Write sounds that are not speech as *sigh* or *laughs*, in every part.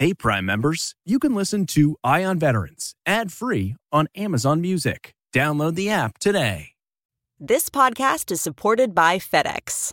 Hey, Prime members, you can listen to Eye on Veterans ad free on Amazon Music. Download the app today. This podcast is supported by FedEx.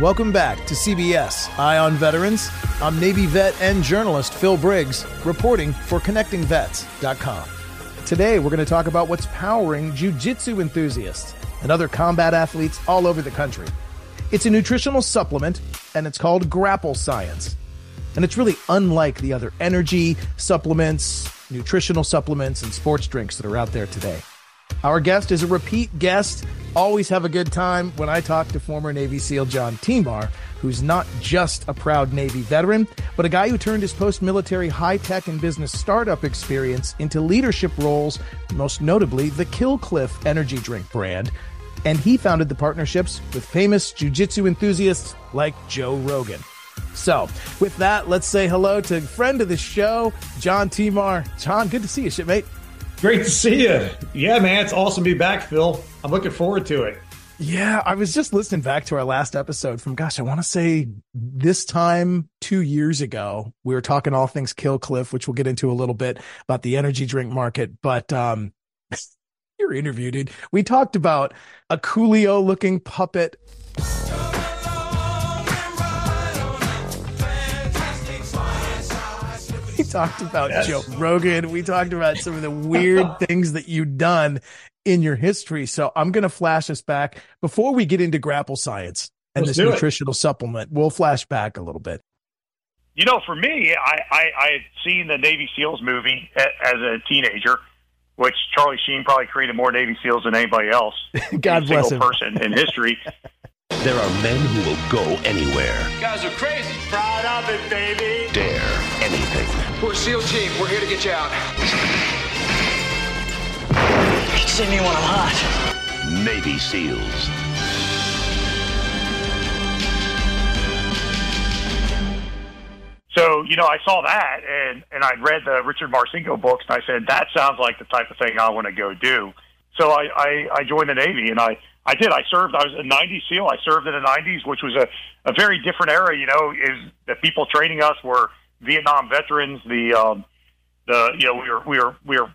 Welcome back to CBS Eye on Veterans. I'm Navy vet and journalist Phil Briggs, reporting for ConnectingVets.com. Today, we're going to talk about what's powering jujitsu enthusiasts and other combat athletes all over the country. It's a nutritional supplement, and it's called Grapple Science. And it's really unlike the other energy supplements, nutritional supplements, and sports drinks that are out there today. Our guest is a repeat guest. Always have a good time when I talk to former Navy SEAL John Timar, who's not just a proud Navy veteran, but a guy who turned his post military high tech and business startup experience into leadership roles, most notably the Kill Cliff energy drink brand. And he founded the partnerships with famous jujitsu enthusiasts like Joe Rogan. So, with that, let's say hello to friend of the show, John Timar. John, good to see you, shipmate. Great to see you. Yeah, man, it's awesome to be back, Phil. I'm looking forward to it. Yeah, I was just listening back to our last episode from, gosh, I want to say this time two years ago. We were talking all things Kill Cliff, which we'll get into a little bit about the energy drink market. But um, *laughs* your interview, dude, we talked about a Coolio looking puppet talked about yes. Joe Rogan. We talked about some of the weird *laughs* things that you've done in your history. So I'm going to flash us back before we get into grapple science and Let's this nutritional it. supplement. We'll flash back a little bit. You know, for me, I, I, I had seen the Navy SEALs movie as a teenager, which Charlie Sheen probably created more Navy SEALs than anybody else. *laughs* God bless him. person in history. *laughs* There are men who will go anywhere. You guys are crazy. Proud of it, baby. Dare anything. We're a SEAL team. We're here to get you out. You See me when I'm hot. Navy SEALs. So, you know, I saw that and, and I'd read the Richard Marcinko books and I said, that sounds like the type of thing I want to go do. So I, I, I joined the Navy and I, I did. I served. I was a '90s SEAL. I served in the '90s, which was a, a very different era. You know, is the people training us were Vietnam veterans. The um, the you know we were we were we were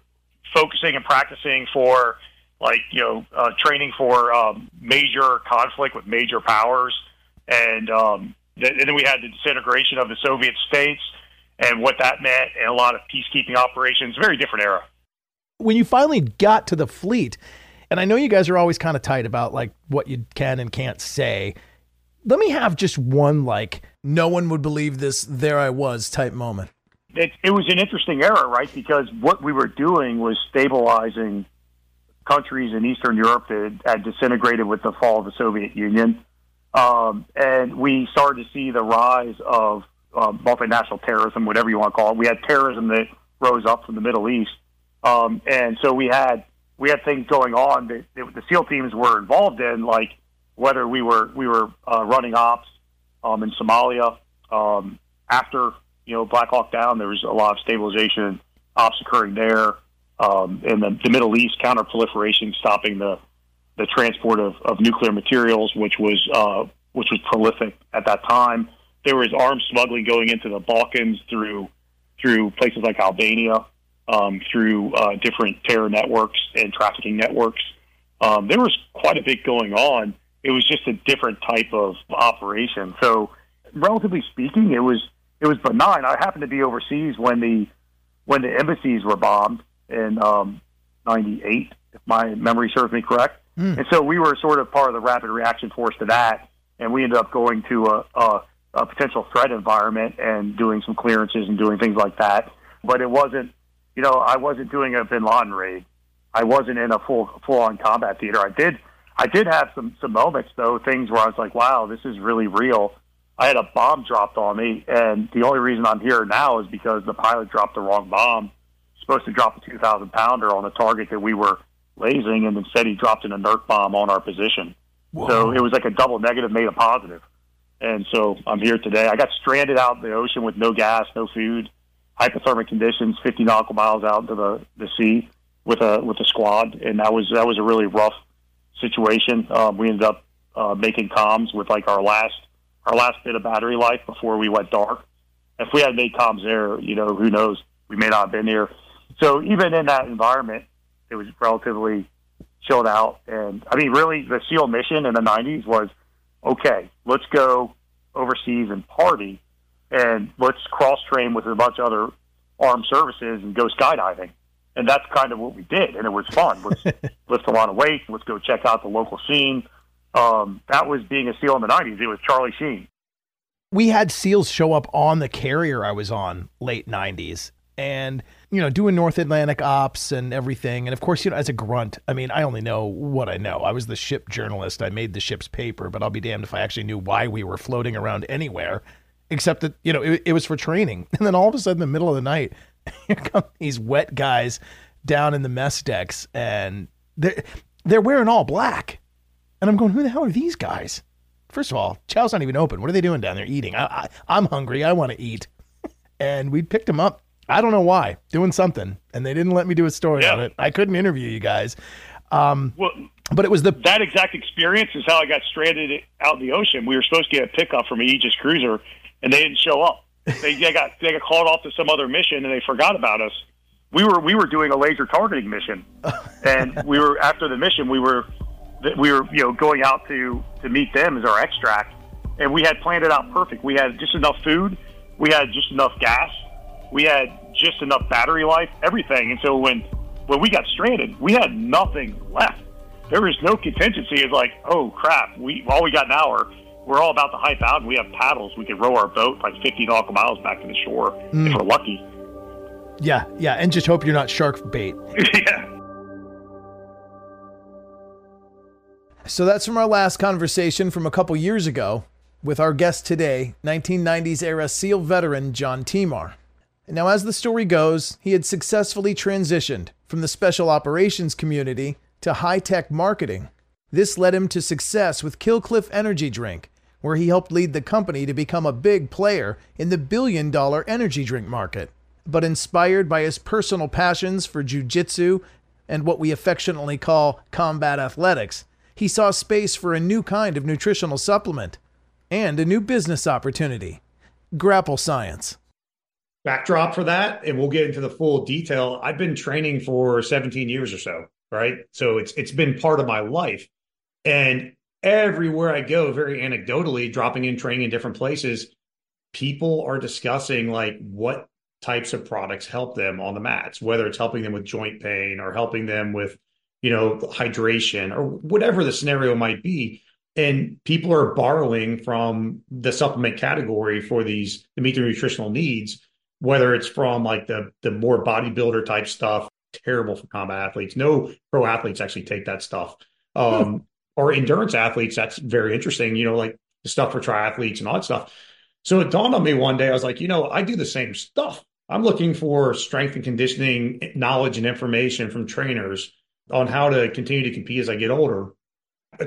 focusing and practicing for like you know uh, training for um, major conflict with major powers, and um, th- and then we had the disintegration of the Soviet states and what that meant, and a lot of peacekeeping operations. Very different era. When you finally got to the fleet and I know you guys are always kind of tight about like what you can and can't say. Let me have just one like no one would believe this there I was type moment. It, it was an interesting era, right? Because what we were doing was stabilizing countries in Eastern Europe that had disintegrated with the fall of the Soviet Union. Um, and we started to see the rise of uh, multinational terrorism, whatever you want to call it. We had terrorism that rose up from the Middle East. Um, and so we had we had things going on that, that the SEAL teams were involved in, like whether we were we were uh, running ops um, in Somalia um, after you know Black Hawk Down. There was a lot of stabilization ops occurring there. um, in the, the Middle East, counterproliferation, stopping the the transport of, of nuclear materials, which was uh, which was prolific at that time. There was arms smuggling going into the Balkans through through places like Albania, um, through uh, different terror networks and trafficking networks. Um, there was quite a bit going on. It was just a different type of operation. So, relatively speaking, it was it was benign. I happened to be overseas when the when the embassies were bombed in um, '98, if my memory serves me correct. Mm. And so we were sort of part of the rapid reaction force to that, and we ended up going to a, a, a potential threat environment and doing some clearances and doing things like that. But it wasn't, you know, I wasn't doing a Bin Laden raid. I wasn't in a full full on combat theater. I did I did have some some moments though, things where I was like, wow, this is really real. I had a bomb dropped on me, and the only reason I'm here now is because the pilot dropped the wrong bomb. Supposed to drop a 2,000 pounder on a target that we were lasing, and instead he dropped an inert bomb on our position. Whoa. So it was like a double negative made a positive. And so I'm here today. I got stranded out in the ocean with no gas, no food, hypothermic conditions, 50 nautical miles out into the, the sea with a with a squad, and that was that was a really rough situation. Um, we ended up uh, making comms with like our last our last bit of battery life before we went dark. If we had made comms there, you know, who knows? We may not have been here. So even in that environment, it was relatively chilled out. And I mean, really, the SEAL mission in the '90s was okay. Let's go overseas and party, and let's cross train with a bunch of other armed services and go skydiving. And that's kind of what we did, and it was fun. Let's *laughs* lift a lot of weights. Let's go check out the local scene. Um, that was being a SEAL in the '90s. It was Charlie Sheen. We had SEALs show up on the carrier I was on late '90s, and you know, doing North Atlantic ops and everything. And of course, you know, as a grunt, I mean, I only know what I know. I was the ship journalist. I made the ship's paper, but I'll be damned if I actually knew why we were floating around anywhere, except that, you know, it, it was for training. *laughs* And then all of a sudden, in the middle of the night, *laughs* here come these wet guys down in the mess decks and they're, they're wearing all black. And I'm going, who the hell are these guys? First of all, chow's not even open. What are they doing down there eating? I, I, I'm hungry. I want to eat. *laughs* and we picked them up I don't know why, doing something, and they didn't let me do a story yeah. on it. I couldn't interview you guys. Um, well, but it was the that exact experience is how I got stranded out in the ocean. We were supposed to get a pickup from an Aegis cruiser, and they didn't show up. They, they got they got called off to some other mission, and they forgot about us. We were we were doing a laser targeting mission, *laughs* and we were after the mission we were we were you know going out to to meet them as our extract, and we had planned it out perfect. We had just enough food, we had just enough gas, we had just enough battery life, everything. And so when when we got stranded, we had nothing left. There was no contingency. It's like, oh crap, we all we got an are we're all about to hype out, and we have paddles. We could row our boat like 50 nautical miles back to the shore mm. if we're lucky. Yeah, yeah, and just hope you're not shark bait. *laughs* yeah. So that's from our last conversation from a couple years ago with our guest today, 1990s era SEAL veteran John Timar. Now, as the story goes, he had successfully transitioned from the special operations community to high tech marketing. This led him to success with Kill Cliff Energy Drink, where he helped lead the company to become a big player in the billion dollar energy drink market. But inspired by his personal passions for jujitsu and what we affectionately call combat athletics, he saw space for a new kind of nutritional supplement and a new business opportunity grapple science. Backdrop for that and we'll get into the full detail i've been training for 17 years or so right? So it's it's been part of my life. And everywhere i go very anecdotally dropping in training in different places people are discussing like what types of products help them on the mats whether it's helping them with joint pain or helping them with you know hydration or whatever the scenario might be and people are borrowing from the supplement category for these to meet their nutritional needs whether it's from like the the more bodybuilder type stuff, terrible for combat athletes. No pro athletes actually take that stuff. Um, Or endurance athletes, that's very interesting. You know, like the stuff for triathletes and all that stuff. So it dawned on me one day. I was like, you know, I do the same stuff. I'm looking for strength and conditioning knowledge and information from trainers on how to continue to compete as I get older.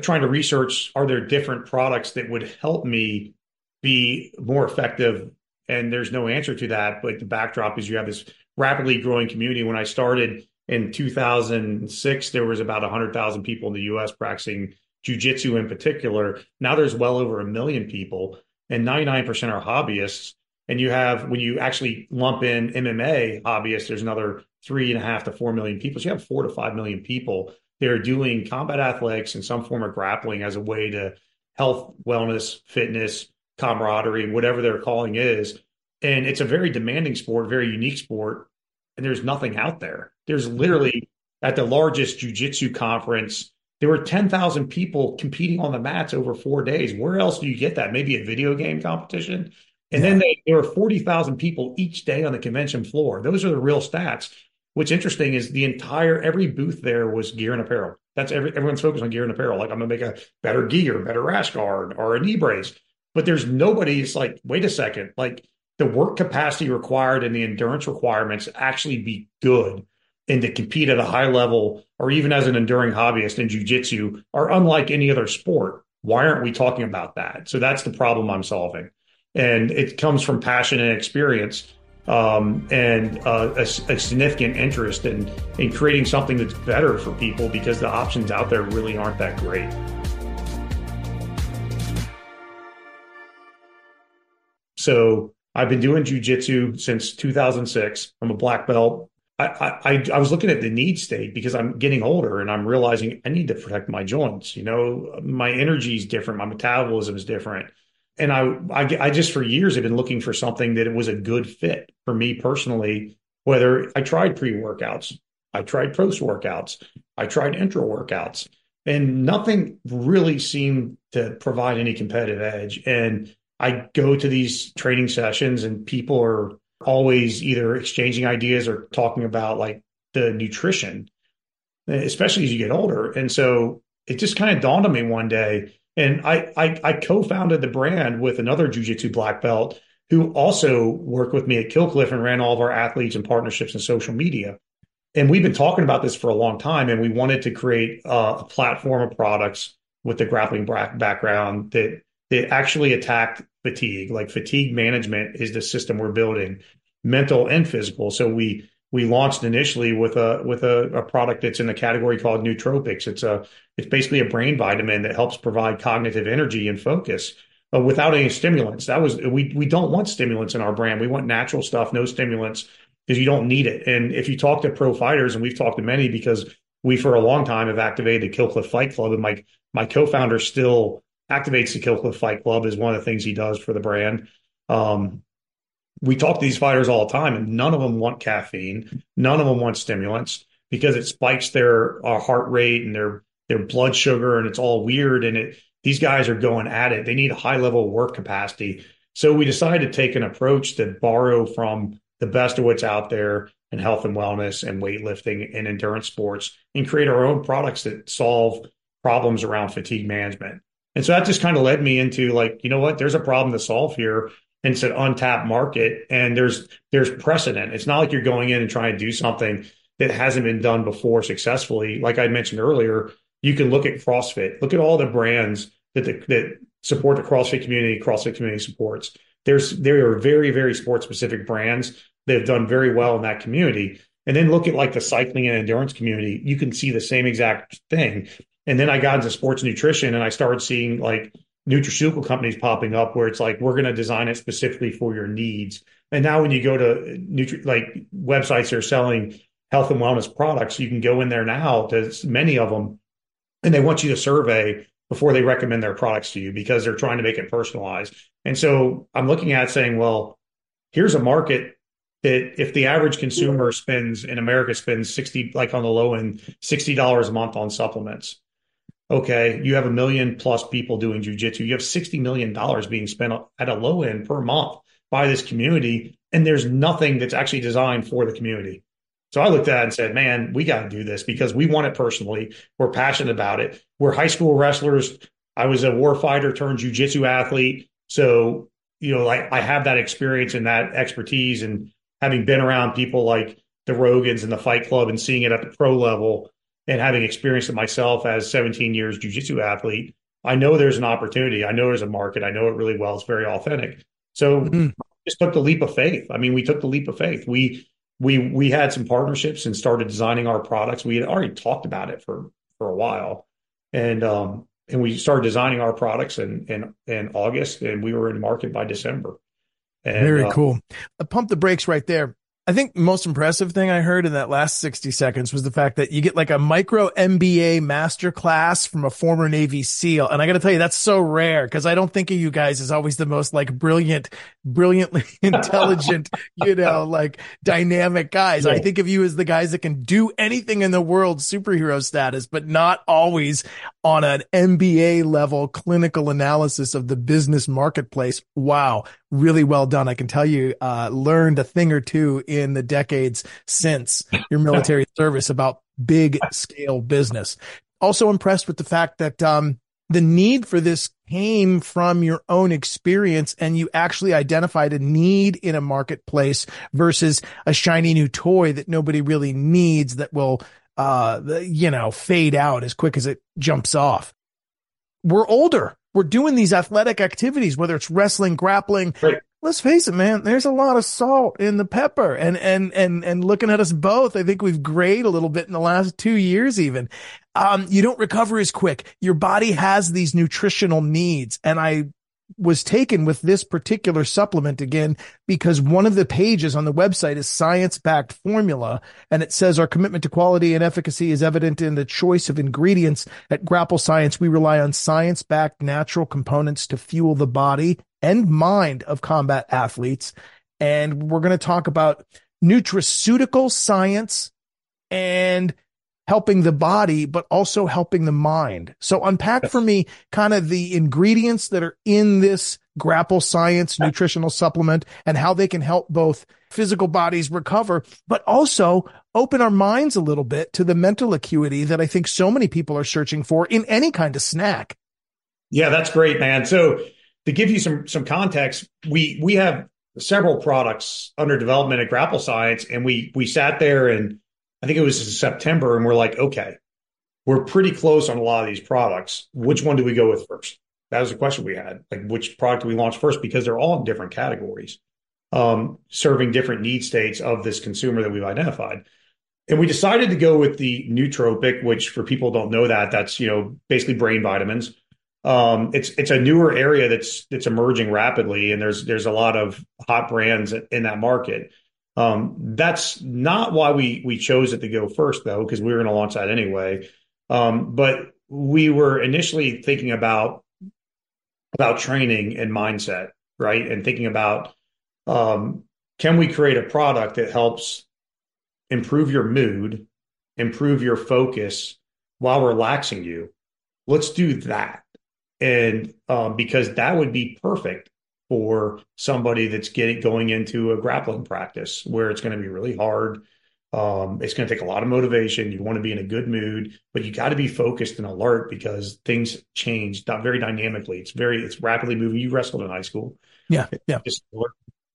trying to research are there different products that would help me be more effective and there's no answer to that. But the backdrop is you have this rapidly growing community. When I started in 2006, there was about 100,000 people in the US practicing jujitsu in particular. Now there's well over a million people, and 99% are hobbyists. And you have, when you actually lump in MMA hobbyists, there's another three and a half to four million people. So you have four to five million people that are doing combat athletics and some form of grappling as a way to health, wellness, fitness, camaraderie, whatever their calling is. And it's a very demanding sport, very unique sport. And there's nothing out there. There's literally at the largest jujitsu conference, there were 10,000 people competing on the mats over four days. Where else do you get that? Maybe a video game competition. And yeah. then they, there were 40,000 people each day on the convention floor. Those are the real stats. What's interesting is the entire, every booth there was gear and apparel. That's every, everyone's focused on gear and apparel. Like I'm going to make a better gear, better rash guard or a knee brace. But there's nobody. It's like, wait a second. Like the work capacity required and the endurance requirements actually be good and to compete at a high level or even as an enduring hobbyist in jiu-jitsu are unlike any other sport. Why aren't we talking about that? So that's the problem i'm solving. And it comes from passion and experience um, and uh, a, a, significant interest in in creating something that's better for people because the options out there really aren't that great. So i've been doing jiu-jitsu since 2006 i'm a black belt I, I, I was looking at the need state because I'm getting older and I'm realizing I need to protect my joints. You know, my energy is different, my metabolism is different, and I, I, I just for years have been looking for something that was a good fit for me personally. Whether I tried pre workouts, I tried post workouts, I tried intra workouts, and nothing really seemed to provide any competitive edge. And I go to these training sessions and people are always either exchanging ideas or talking about like the nutrition, especially as you get older. And so it just kind of dawned on me one day. And I, I, I co-founded the brand with another jujitsu black belt who also worked with me at Kill Cliff and ran all of our athletes and partnerships and social media. And we've been talking about this for a long time, and we wanted to create a platform of products with the grappling background that that actually attacked fatigue. Like fatigue management is the system we're building, mental and physical. So we we launched initially with a with a, a product that's in the category called nootropics. It's a it's basically a brain vitamin that helps provide cognitive energy and focus uh, without any stimulants. That was we we don't want stimulants in our brand. We want natural stuff, no stimulants, because you don't need it. And if you talk to pro fighters, and we've talked to many because we for a long time have activated the Kill Cliff Fight Club, and my my co-founder still activates the Kill Cliff Fight Club is one of the things he does for the brand. Um, we talk to these fighters all the time, and none of them want caffeine. None of them want stimulants because it spikes their uh, heart rate and their their blood sugar, and it's all weird. And it these guys are going at it. They need a high level work capacity. So we decided to take an approach to borrow from the best of what's out there in health and wellness and weightlifting and endurance sports and create our own products that solve problems around fatigue management. And so that just kind of led me into like, you know what, there's a problem to solve here. And it's an untapped market and there's there's precedent. It's not like you're going in and trying to do something that hasn't been done before successfully. Like I mentioned earlier, you can look at CrossFit, look at all the brands that the, that support the CrossFit community, CrossFit community supports. There's there are very, very sports specific brands that have done very well in that community. And then look at like the cycling and endurance community. You can see the same exact thing. And then I got into sports nutrition and I started seeing like nutraceutical companies popping up where it's like, we're going to design it specifically for your needs. And now when you go to nutri- like websites that are selling health and wellness products, you can go in there now to many of them and they want you to survey before they recommend their products to you because they're trying to make it personalized. And so I'm looking at saying, well, here's a market that if the average consumer spends in America spends 60, like on the low end, $60 a month on supplements okay, you have a million plus people doing jujitsu. You have $60 million being spent at a low end per month by this community. And there's nothing that's actually designed for the community. So I looked at it and said, man, we got to do this because we want it personally. We're passionate about it. We're high school wrestlers. I was a war fighter turned jujitsu athlete. So, you know, like I have that experience and that expertise and having been around people like the Rogans and the Fight Club and seeing it at the pro level, and having experienced it myself as 17 years jujitsu athlete, I know there's an opportunity. I know there's a market. I know it really well. It's very authentic. So mm-hmm. just took the leap of faith. I mean, we took the leap of faith. We we we had some partnerships and started designing our products. We had already talked about it for for a while, and um, and we started designing our products in in in August, and we were in market by December. And, Very uh, cool. Uh, pump the brakes right there. I think the most impressive thing I heard in that last 60 seconds was the fact that you get like a micro MBA master class from a former Navy SEAL. And I got to tell you, that's so rare because I don't think of you guys as always the most like brilliant, brilliantly *laughs* intelligent, you know, like dynamic guys. Yeah. I think of you as the guys that can do anything in the world superhero status, but not always on an MBA level clinical analysis of the business marketplace. Wow really well done. I can tell you, uh, learned a thing or two in the decades since your military *laughs* service about big scale business. Also impressed with the fact that, um, the need for this came from your own experience and you actually identified a need in a marketplace versus a shiny new toy that nobody really needs that will, uh, you know, fade out as quick as it jumps off. We're older we're doing these athletic activities, whether it's wrestling, grappling. Right. Let's face it, man, there's a lot of salt in the pepper and, and, and, and looking at us both, I think we've grayed a little bit in the last two years, even. Um, you don't recover as quick. Your body has these nutritional needs. And I was taken with this particular supplement again because one of the pages on the website is science backed formula and it says our commitment to quality and efficacy is evident in the choice of ingredients. At grapple science we rely on science backed natural components to fuel the body and mind of combat athletes. And we're going to talk about nutraceutical science and helping the body, but also helping the mind. So unpack for me kind of the ingredients that are in this grapple science nutritional supplement and how they can help both physical bodies recover, but also open our minds a little bit to the mental acuity that I think so many people are searching for in any kind of snack. Yeah, that's great, man. So to give you some some context, we we have several products under development at Grapple Science, and we we sat there and I think it was in September, and we're like, okay, we're pretty close on a lot of these products. Which one do we go with first? That was the question we had. Like, which product do we launch first? Because they're all in different categories, um, serving different need states of this consumer that we've identified. And we decided to go with the nootropic, which for people don't know that, that's you know basically brain vitamins. Um, it's it's a newer area that's that's emerging rapidly, and there's there's a lot of hot brands in that market. Um, that's not why we we chose it to go first, though, because we were going to launch that anyway. Um, but we were initially thinking about about training and mindset, right, and thinking about um, can we create a product that helps improve your mood, improve your focus while relaxing you? Let's do that, and um, because that would be perfect for somebody that's getting going into a grappling practice where it's going to be really hard. Um, it's going to take a lot of motivation. You want to be in a good mood, but you got to be focused and alert because things change not very dynamically. It's very, it's rapidly moving. You wrestled in high school. Yeah. Yeah. Just,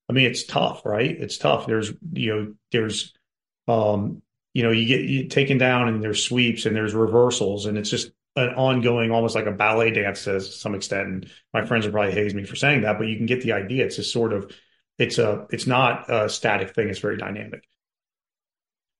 I mean, it's tough, right? It's tough. There's, you know, there's, um, you know, you get you taken down and there's sweeps and there's reversals and it's just an ongoing, almost like a ballet dance to some extent. And my friends would probably haze me for saying that, but you can get the idea. It's just sort of, it's a, it's not a static thing. It's very dynamic.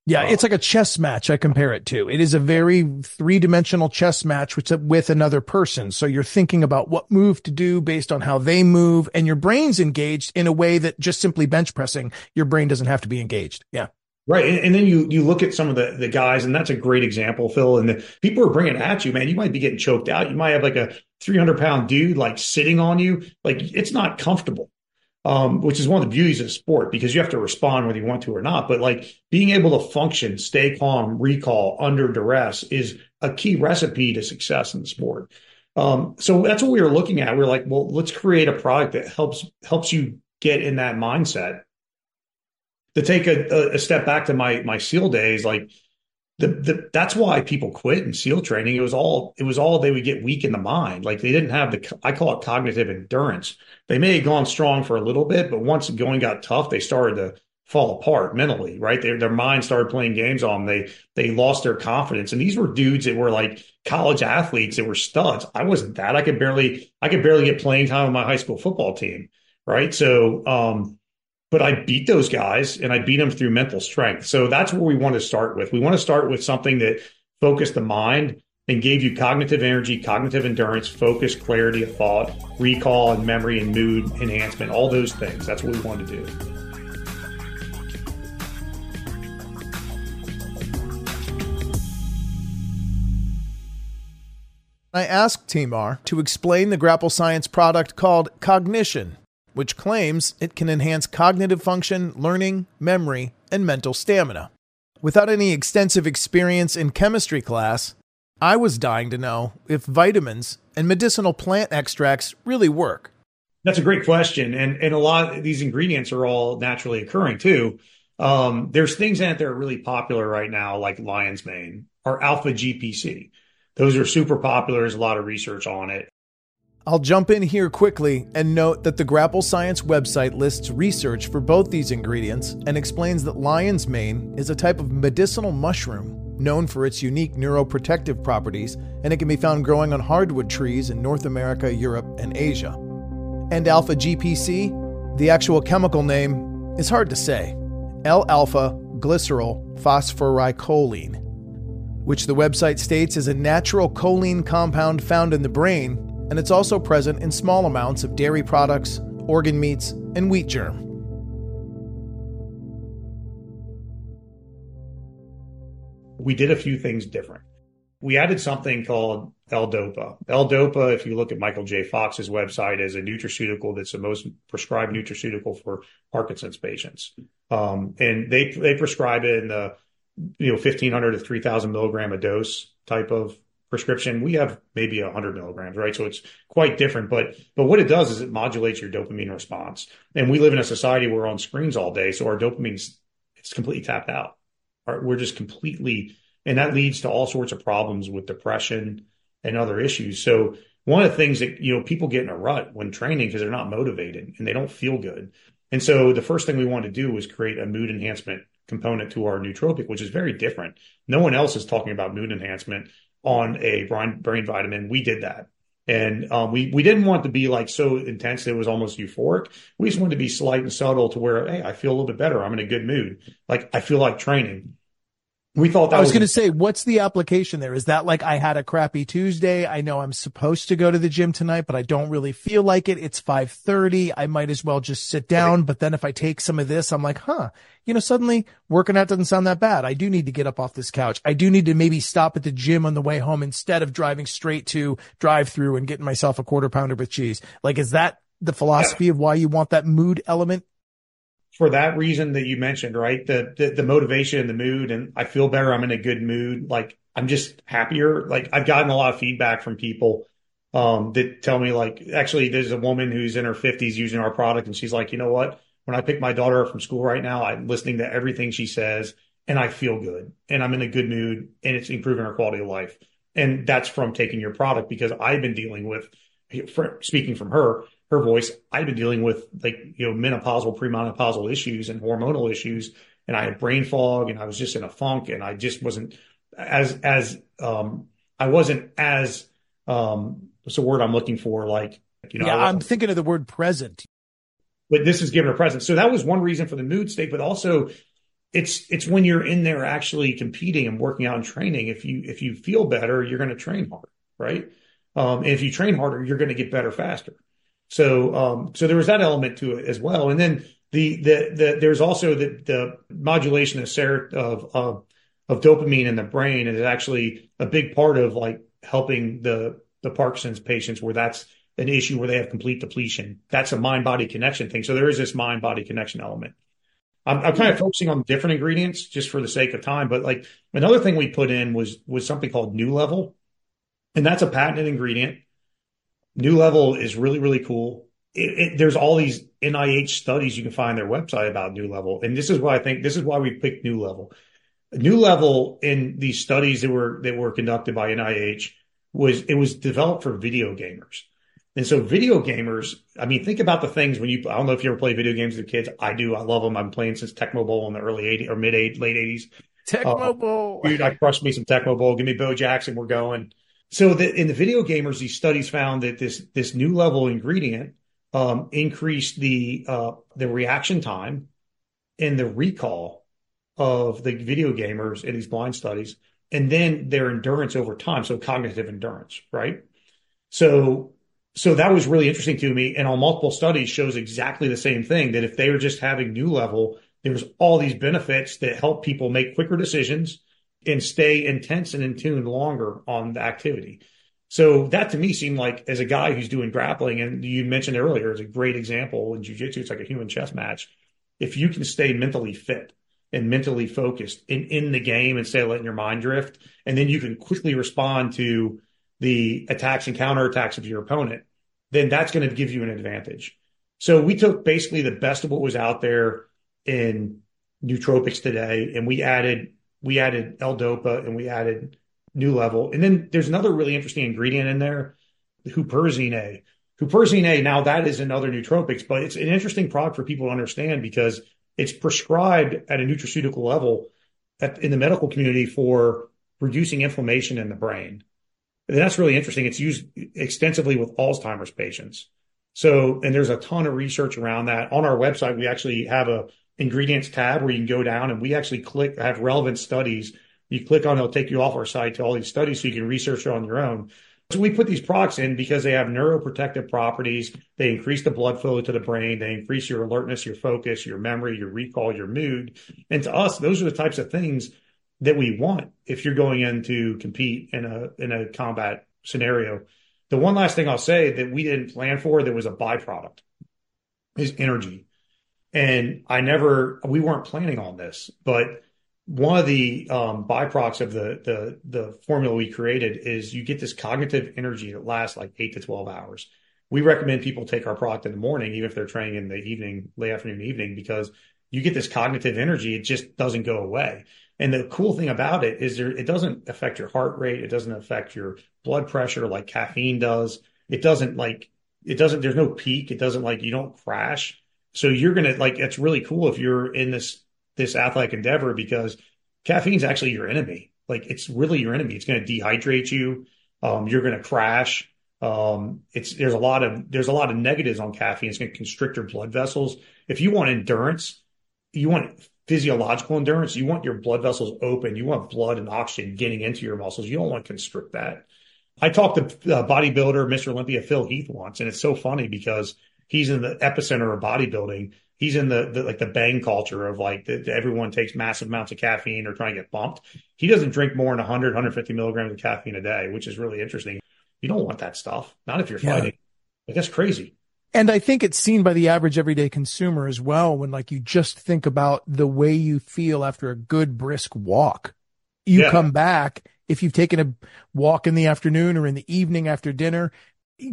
Yeah, uh, it's like a chess match. I compare it to. It is a very three dimensional chess match with, with another person. So you're thinking about what move to do based on how they move and your brain's engaged in a way that just simply bench pressing, your brain doesn't have to be engaged. Yeah. Right. And, then you you look at some of the, the guys, and that's a great example, Phil. And the people are bringing at you, man. You might be getting choked out. You might have like a 300 pound dude like sitting on you. Like it's not comfortable, um, which is one of the beauties of sport because you have to respond whether you want to or not. But like being able to function, stay calm, recall under duress is a key recipe to success in the sport. Um, so that's what we were looking at. We are like, well, let's create a product that helps helps you get in that mindset to take a, a step back to my my SEAL days, like the, the that's why people quit in SEAL training. It was all it was all they would get weak in the mind. Like they didn't have the I call it cognitive endurance. They may have gone strong for a little bit, but once going got tough, they started to fall apart mentally. Right, their their mind started playing games on. Them. They they lost their confidence, and these were dudes that were like college athletes that were studs. I wasn't that. I could barely I could barely get playing time on my high school football team. Right, so um but I beat those guys and I beat them through mental strength. So that's where we want to start with. We want to start with something that focused the mind and gave you cognitive energy, cognitive endurance, focus, clarity of thought, recall and memory and mood enhancement, all those things. That's what we want to do. I asked Timar to explain the Grapple Science product called Cognition which claims it can enhance cognitive function, learning, memory, and mental stamina. Without any extensive experience in chemistry class, I was dying to know if vitamins and medicinal plant extracts really work. That's a great question. And, and a lot of these ingredients are all naturally occurring too. Um, there's things in it that are really popular right now, like lion's mane or alpha GPC. Those are super popular. There's a lot of research on it. I'll jump in here quickly and note that the Grapple Science website lists research for both these ingredients and explains that lion's mane is a type of medicinal mushroom known for its unique neuroprotective properties, and it can be found growing on hardwood trees in North America, Europe, and Asia. And alpha GPC, the actual chemical name, is hard to say L alpha glycerol phosphorylcholine, which the website states is a natural choline compound found in the brain and it's also present in small amounts of dairy products, organ meats, and wheat germ. We did a few things different. We added something called L-DOPA. L-DOPA, if you look at Michael J. Fox's website, is a nutraceutical that's the most prescribed nutraceutical for Parkinson's patients. Um, and they they prescribe it in the you know 1500 to 3000 milligram a dose type of prescription, we have maybe 100 milligrams, right? So it's quite different. But but what it does is it modulates your dopamine response. And we live in a society where we're on screens all day, so our dopamine's it's completely tapped out. We're just completely, and that leads to all sorts of problems with depression and other issues. So one of the things that you know people get in a rut when training because they're not motivated and they don't feel good. And so the first thing we want to do is create a mood enhancement component to our nootropic, which is very different. No one else is talking about mood enhancement on a brain, vitamin. We did that. And um, we we didn't want to be like so intense it was almost euphoric. We just wanted to be slight and subtle to where, hey, I feel a little bit better. I'm in a good mood. Like I feel like training. We thought that I was, was going to say, what's the application there? Is that like I had a crappy Tuesday? I know I'm supposed to go to the gym tonight, but I don't really feel like it. It's 5:30. I might as well just sit down. But then if I take some of this, I'm like, huh, you know, suddenly working out doesn't sound that bad. I do need to get up off this couch. I do need to maybe stop at the gym on the way home instead of driving straight to drive through and getting myself a quarter pounder with cheese. Like, is that the philosophy yeah. of why you want that mood element for that reason that you mentioned, right? The, the, the motivation, and the mood, and I feel better. I'm in a good mood. Like I'm just happier. Like I've gotten a lot of feedback from people um, that tell me like, actually, there's a woman who's in her 50s using our product, and she's like, you know what? When I pick my daughter up from school right now, I'm listening to everything she says, and I feel good, and I'm in a good mood, and it's improving her quality of life. And that's from taking your product because I've been dealing with, speaking from her, her voice, I'd been dealing with like, you know, menopausal, premenopausal issues and hormonal issues. And I had brain fog and I was just in a funk and I just wasn't as, as, um, I wasn't as, um, what's the word I'm looking for? Like, you know, yeah, I'm thinking of the word present. But this is given a present. So that was one reason for the mood state, but also it's, it's when you're in there actually competing and working out and training. If you, if you feel better, you're going to train harder, right? Um, and if you train harder, you're going to get better faster. So, um, so there was that element to it as well. And then the, the, the there's also the, the modulation of, ser- of, of, of dopamine in the brain is actually a big part of like helping the, the Parkinson's patients where that's an issue where they have complete depletion. That's a mind body connection thing. So there is this mind body connection element. I'm, I'm, kind of focusing on different ingredients just for the sake of time, but like another thing we put in was was something called nooLVL, and that's a patented ingredient. nooLVL is really, really cool. It, it, there's all these NIH studies you can find their website about nooLVL. And this is why I think this is why we picked nooLVL. New Level in these studies that were, that were conducted by NIH was, it was developed for video gamers. And so video gamers, I mean, think about the things when you, I don't know if you ever play video games with kids. I do. I love them. I'm playing since Tecmo Bowl in the early 80s or mid 80s, late 80s. Tecmo uh, Bowl. Dude, I crushed me some Tecmo Bowl. Give me Bo Jackson. We're going. So the, in the video gamers, these studies found that this this nooLVL ingredient um, increased the uh, the reaction time and the recall of the video gamers in these blind studies, and then their endurance over time. So cognitive endurance, right? So so that was really interesting to me. And on multiple studies shows exactly the same thing that if they were just having nooLVL, there was all these benefits that help people make quicker decisions and stay intense and in tune longer on the activity. So that to me seemed like as a guy who's doing grappling, and you mentioned earlier, is a great example in jujitsu. It's like a human chess match. If you can stay mentally fit and mentally focused in, in the game and stay letting your mind drift, and then you can quickly respond to the attacks and counterattacks of your opponent, then that's going to give you an advantage. So we took basically the best of what was out there in nootropics today, and we added we added L-Dopa and we added nooLVL, and then there's another really interesting ingredient in there, the Huperzine A. Huperzine A. Now that is another nootropics, but it's an interesting product for people to understand because it's prescribed at a nutraceutical level at, in the medical community for reducing inflammation in the brain. And that's really interesting. It's used extensively with Alzheimer's patients. So, and there's a ton of research around that. On our website, we actually have a ingredients tab where you can go down and we actually click, have relevant studies. You click on, it'll take you off our site to all these studies so you can research on your own. So we put these products in because they have neuroprotective properties. They increase the blood flow to the brain. They increase your alertness, your focus, your memory, your recall, your mood. And to us, those are the types of things that we want if you're going in to compete in a in a combat scenario. The one last thing I'll say that we didn't plan for that was a byproduct is energy. And I never we weren't planning on this, but one of the um, byproducts of the the the formula we created is you get this cognitive energy that lasts like eight to twelve hours. We recommend people take our product in the morning, even if they're training in the evening, late afternoon, evening, because you get this cognitive energy. It just doesn't go away. And the cool thing about it is there, it doesn't affect your heart rate. It doesn't affect your blood pressure like caffeine does. It doesn't like, it doesn't, there's no peak. It doesn't like, you don't crash. So you're going to like, it's really cool if you're in this, this athletic endeavor because caffeine's actually your enemy. Like it's really your enemy. It's going to dehydrate you. Um, you're going to crash. Um, it's, there's a lot of, there's a lot of negatives on caffeine. It's going to constrict your blood vessels. If you want endurance, you want physiological endurance, you want your blood vessels open. You want blood and oxygen getting into your muscles. You don't want to constrict that. I talked to uh, bodybuilder, Mr. Olympia, Phil Heath once, and it's so funny because he's in the epicenter of bodybuilding. He's in the, the like the bang culture of like the, the, everyone takes massive amounts of caffeine or trying to get bumped. He doesn't drink more than 100, 150 milligrams of caffeine a day, which is really interesting. You don't want that stuff, not if you're yeah. fighting. Like that's crazy. And I think it's seen by the average everyday consumer as well when like you just think about the way you feel after a good brisk walk. You yeah. come back, if you've taken a walk in the afternoon or in the evening after dinner,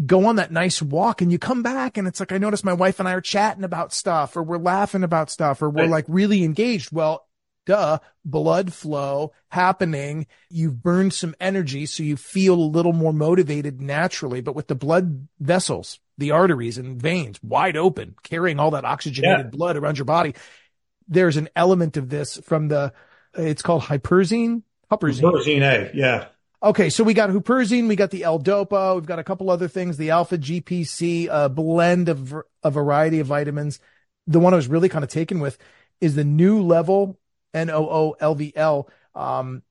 go on that nice walk and you come back and it's like, I notice my wife and I are chatting about stuff or we're laughing about stuff or we're right. like really engaged. Well, duh, blood flow happening. You've burned some energy. So you feel a little more motivated naturally, but with the blood vessels, the arteries and veins wide open, carrying all that oxygenated yeah. blood around your body. There's an element of this from the, it's called huperzine. Huperzine. Huperzine A. Yeah. Okay, so we got huperzine, we got the L-Dopa, we've got a couple other things, the alpha GPC, a blend of a variety of vitamins. The one I was really kind of taken with is the nooLVL N O O L V L. Um,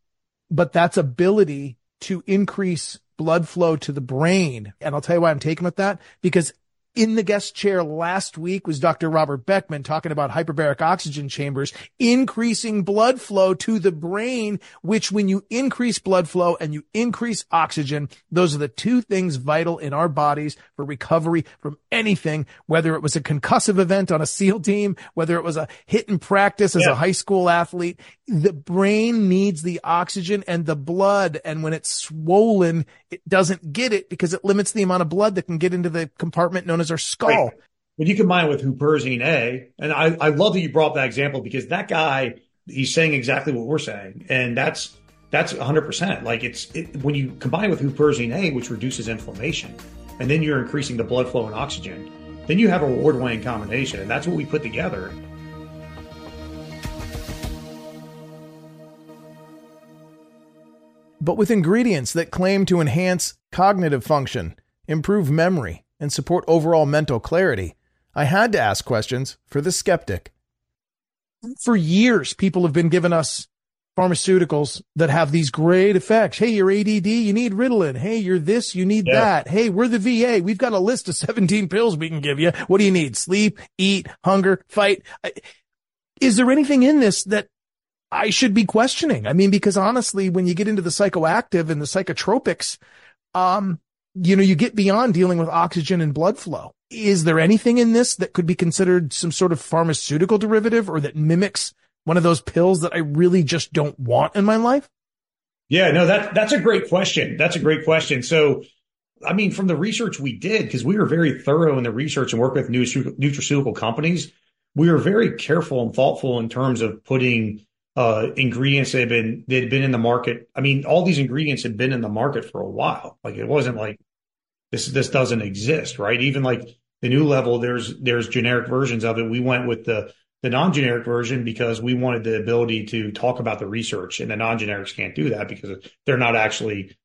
but that's ability to increase blood flow to the brain. And I'll tell you why I'm taken with that because in the guest chair last week was Dr. Robert Beckman talking about hyperbaric oxygen chambers, increasing blood flow to the brain, which when you increase blood flow and you increase oxygen, those are the two things vital in our bodies for recovery from anything, whether it was a concussive event on a SEAL team, whether it was a hit in practice as yeah. a high school athlete. The brain needs the oxygen and the blood. And when it's swollen, it doesn't get it because it limits the amount of blood that can get into the compartment known as our skull. Right. When you combine with huperzine A, and I, I love that you brought up that example because that guy, he's saying exactly what we're saying. And that's, that's 100%. Like it's, it, when you combine with huperzine A, which reduces inflammation, and then you're increasing the blood flow and oxygen, then you have a reward winning combination. And that's what we put together. but with ingredients that claim to enhance cognitive function, improve memory, and support overall mental clarity, I had to ask questions for the skeptic. For years, people have been giving us pharmaceuticals that have these great effects. Hey, you're ADD, you need Ritalin. Hey, you're this, you need yeah. that. Hey, we're the VA. We've got a list of *laughs* 17 pills we can give you. What do you need? Sleep, eat, hunger, fight. Is there anything in this that I should be questioning? I mean, because honestly, when you get into the psychoactive and the psychotropics, um, you know, you get beyond dealing with oxygen and blood flow. Is there anything in this that could be considered some sort of pharmaceutical derivative or that mimics one of those pills that I really just don't want in my life? Yeah, no, that that's a great question. That's a great question. So, I mean, from the research we did, because we were very thorough in the research and work with new nutraceutical companies, we were very careful and thoughtful in terms of putting uh, ingredients that had been that had been in the market. I mean, all these ingredients had been in the market for a while. Like it wasn't like this this doesn't exist, right? Even like the nooLVL, there's there's generic versions of it. We went with the the non-generic version because we wanted the ability to talk about the research and the non-generics can't do that because they're not actually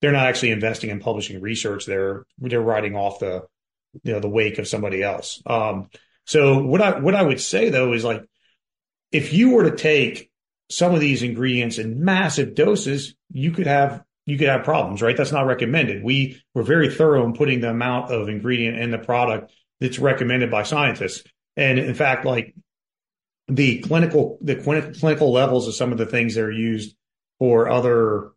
they're not actually investing in publishing research they're they're riding off the you know the wake of somebody else um, so what i what i would say though is like if you were to take some of these ingredients in massive doses you could have you could have problems right? That's not recommended. We were very thorough in putting the amount of ingredient in the product that's recommended by scientists. And in fact like the clinical the clinical levels of some of the things that are used for other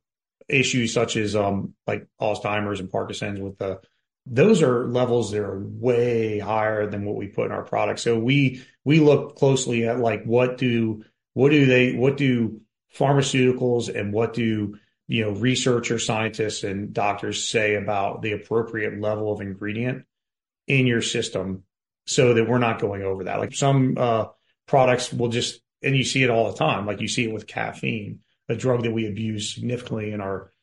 issues such as um like Alzheimer's and Parkinson's with the those are levels that are way higher than what we put in our product. So we we look closely at like what do what do they what do pharmaceuticals and what do you know researchers, scientists, and doctors say about the appropriate level of ingredient in your system so that we're not going over that. Like some uh products will just, and you see it all the time. Like you see it with caffeine, a drug that we abuse significantly in our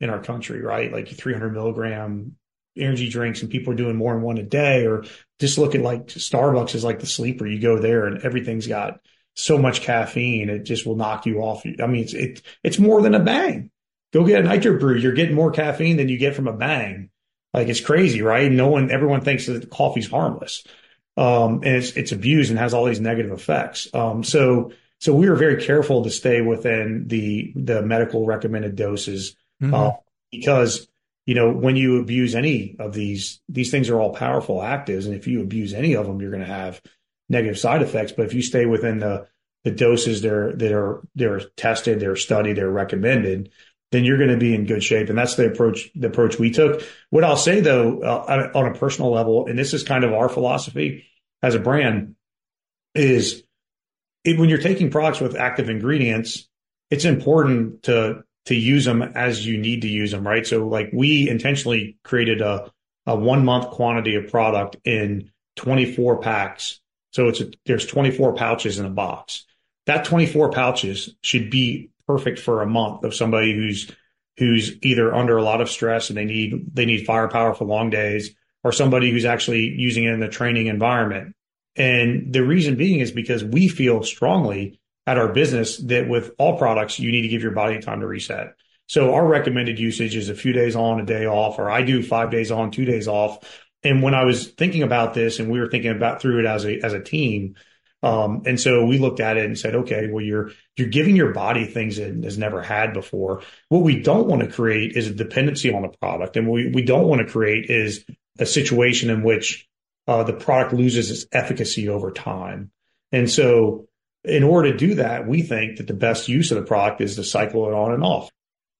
in our country, right? Like 300 milligram energy drinks, and people are doing more than one a day. Or just look at like Starbucks is like the sleeper. You go there, and everything's got so much caffeine, it just will knock you off. I mean, it's it, it's more than a bang. Go get a nitro brew. You're getting more caffeine than you get from a bang. Like it's crazy, right? No one, everyone thinks that coffee's harmless um, and it's it's abused and has all these negative effects. Um, so so we were very careful to stay within the the medical recommended doses mm-hmm. uh, because you know when you abuse any of these these things are all powerful actives, and if you abuse any of them, you're going to have negative side effects. But if you stay within the the doses that are that are they're tested, they're studied, they're recommended, then you're going to be in good shape. And that's the approach, the approach we took. What I'll say though, uh, on a personal level, and this is kind of our philosophy as a brand is it, when you're taking products with active ingredients, it's important to, to use them as you need to use them, right? So like we intentionally created a, a one month quantity of product in 24 packs. So it's a, there's 24 pouches in a box. That 24 pouches should be perfect for a month of somebody who's who's either under a lot of stress and they need they need firepower for long days or somebody who's actually using it in the training environment. And the reason being is because we feel strongly at our business that with all products, you need to give your body time to reset. So our recommended usage is a few days on, a day off, or I do five days on, two days off. And when I was thinking about this and we were thinking about through it as a, as a team, um, and so we looked at it and said, okay, well, you're you're giving your body things it has never had before. What we don't want to create is a dependency on the product, and we we don't want to create is a situation in which uh, the product loses its efficacy over time. And so, in order to do that, we think that the best use of the product is to cycle it on and off.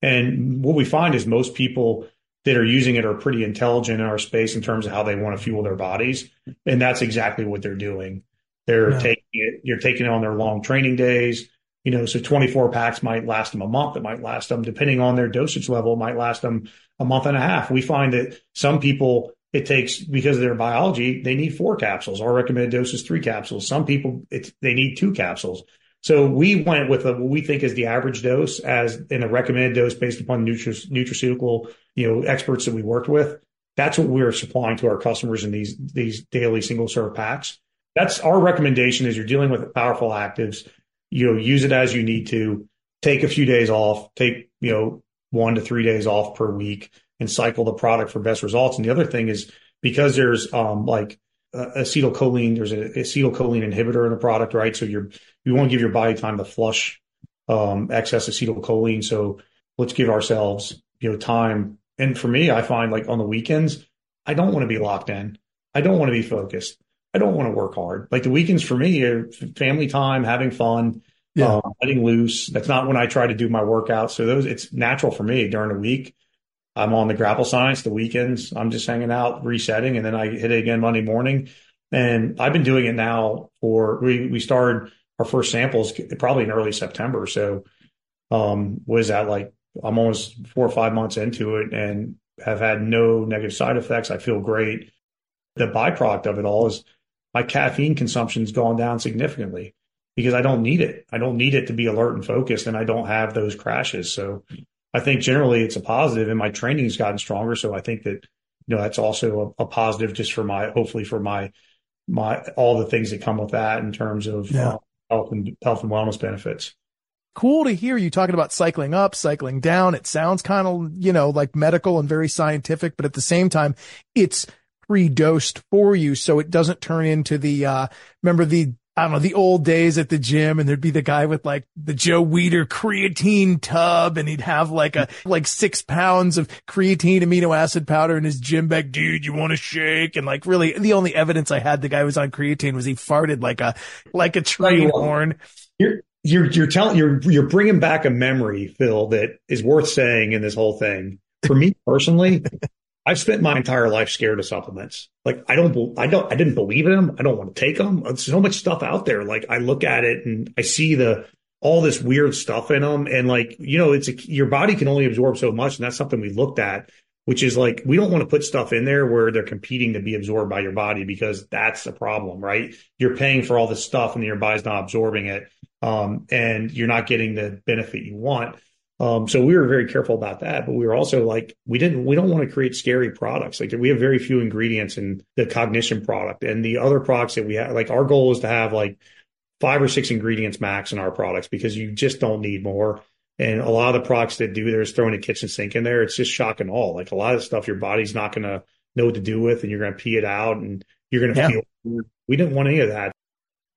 And what we find is most people that are using it are pretty intelligent in our space in terms of how they want to fuel their bodies, and that's exactly what they're doing. They're yeah. taking it, you're taking it on their long training days. You know, so 24 packs might last them a month. It might last them, depending on their dosage level, it might last them a month and a half. We find that some people, it takes because of their biology, they need four capsules. Our recommended dose is three capsules. Some people, it's, they need two capsules. So we went with a, what we think is the average dose as in a recommended dose based upon nutri- nutraceutical, you know, experts that we worked with. That's what we're supplying to our customers in these, these daily single serve packs that's our recommendation is you're dealing with powerful actives, you know, use it as you need to, take a few days off, take, you know, one to three days off per week and cycle the product for best results. And the other thing is because there's um like uh, acetylcholine, there's an acetylcholine inhibitor in the product, right? So you're you want to give your body time to flush um, excess acetylcholine. So let's give ourselves you know time. And for me, I find like on the weekends, I don't want to be locked in. I don't want to be focused. I don't want to work hard. Like the weekends for me are family time, having fun, yeah. um, letting loose. That's not when I try to do my workout. So those, it's natural for me during the week. I'm on the grapple science. The weekends, I'm just hanging out, resetting, and then I hit it again Monday morning. And I've been doing it now for we we started our first samples probably in early September. So um was that like I'm almost four or five months into it and have had no negative side effects. I feel great. The byproduct of it all is my caffeine consumption's gone down significantly because I don't need it. I don't need it to be alert and focused and I don't have those crashes. So I think generally it's a positive and my training's gotten stronger. So I think that, you know, that's also a, a positive just for my, hopefully for my, my, all the things that come with that in terms of yeah. uh, health and health and wellness benefits cool to hear you talking about cycling up, cycling down. It sounds kind of, you know, like medical and very scientific, but at the same time, it's pre-dosed for you. So it doesn't turn into the, uh, remember the, I don't know, the old days at the gym and there'd be the guy with like the Joe Weider creatine tub and he'd have like a, like six pounds of creatine amino acid powder in his gym bag. Dude, you want to shake? And like really the only evidence I had the guy was on creatine was he farted like a, like a train horn. You're, you're you're telling you're you're bringing back a memory, Phil, that is worth saying in this whole thing. For me personally, I've spent my entire life scared of supplements. Like I don't, I don't, I didn't believe in them. I don't want to take them. There's so much stuff out there. Like I look at it and I see the all this weird stuff in them, and like you know, it's a, your body can only absorb so much, and that's something we looked at which is like we don't want to put stuff in there where they're competing to be absorbed by your body because that's a problem, right? You're paying for all this stuff and your body's not absorbing it, um, and you're not getting the benefit you want. Um, so we were very careful about that, but we were also like, we didn't, we don't want to create scary products. Like we have very few ingredients in the cognition product and the other products that we have. Like our goal is to have like five or six ingredients max in our products because you just don't need more. And a lot of the products that do, there's throwing a kitchen sink in there. It's just shock and all. Like a lot of stuff your body's not going to know what to do with, and you're going to pee it out, and you're going to yeah. feel. We didn't want any of that.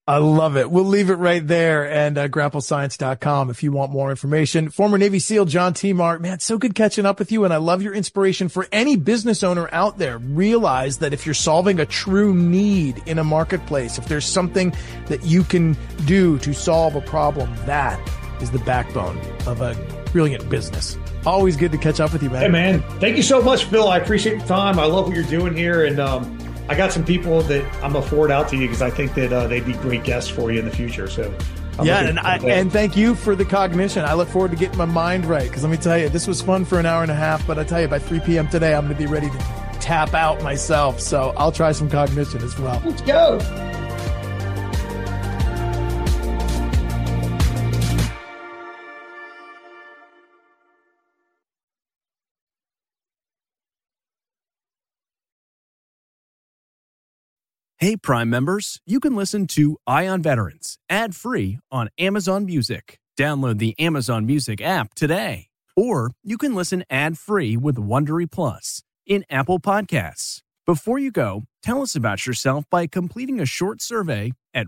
I love it. We'll leave it right there and uh, grapplescience.com if you want more information. Former Navy SEAL John Timar, man, so good catching up with you. And I love your inspiration for any business owner out there. Realize that if you're solving a true need in a marketplace, if there's something that you can do to solve a problem, that is the backbone of a brilliant business. Always good to catch up with you, man. Hey, man. Thank you so much, Phil. I appreciate the time. I love what you're doing here. And um, I got some people that I'm going to forward out to you because I think that uh, they'd be great guests for you in the future. So, I'm yeah, and I, and thank you for the cognition. I look forward to getting my mind right because let me tell you, this was fun for an hour and a half. But I tell you, by 3 p.m. today, I'm going to be ready to tap out myself. So I'll try some cognition as well. Let's go. Hey, Prime members, you can listen to Eye on Veterans ad free on Amazon Music. Download the Amazon Music app today. Or you can listen ad free with Wondery Plus in Apple Podcasts. Before you go, tell us about yourself by completing a short survey at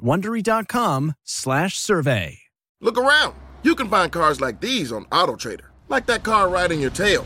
slash survey. Look around. You can find cars like these on AutoTrader, like that car riding your tail.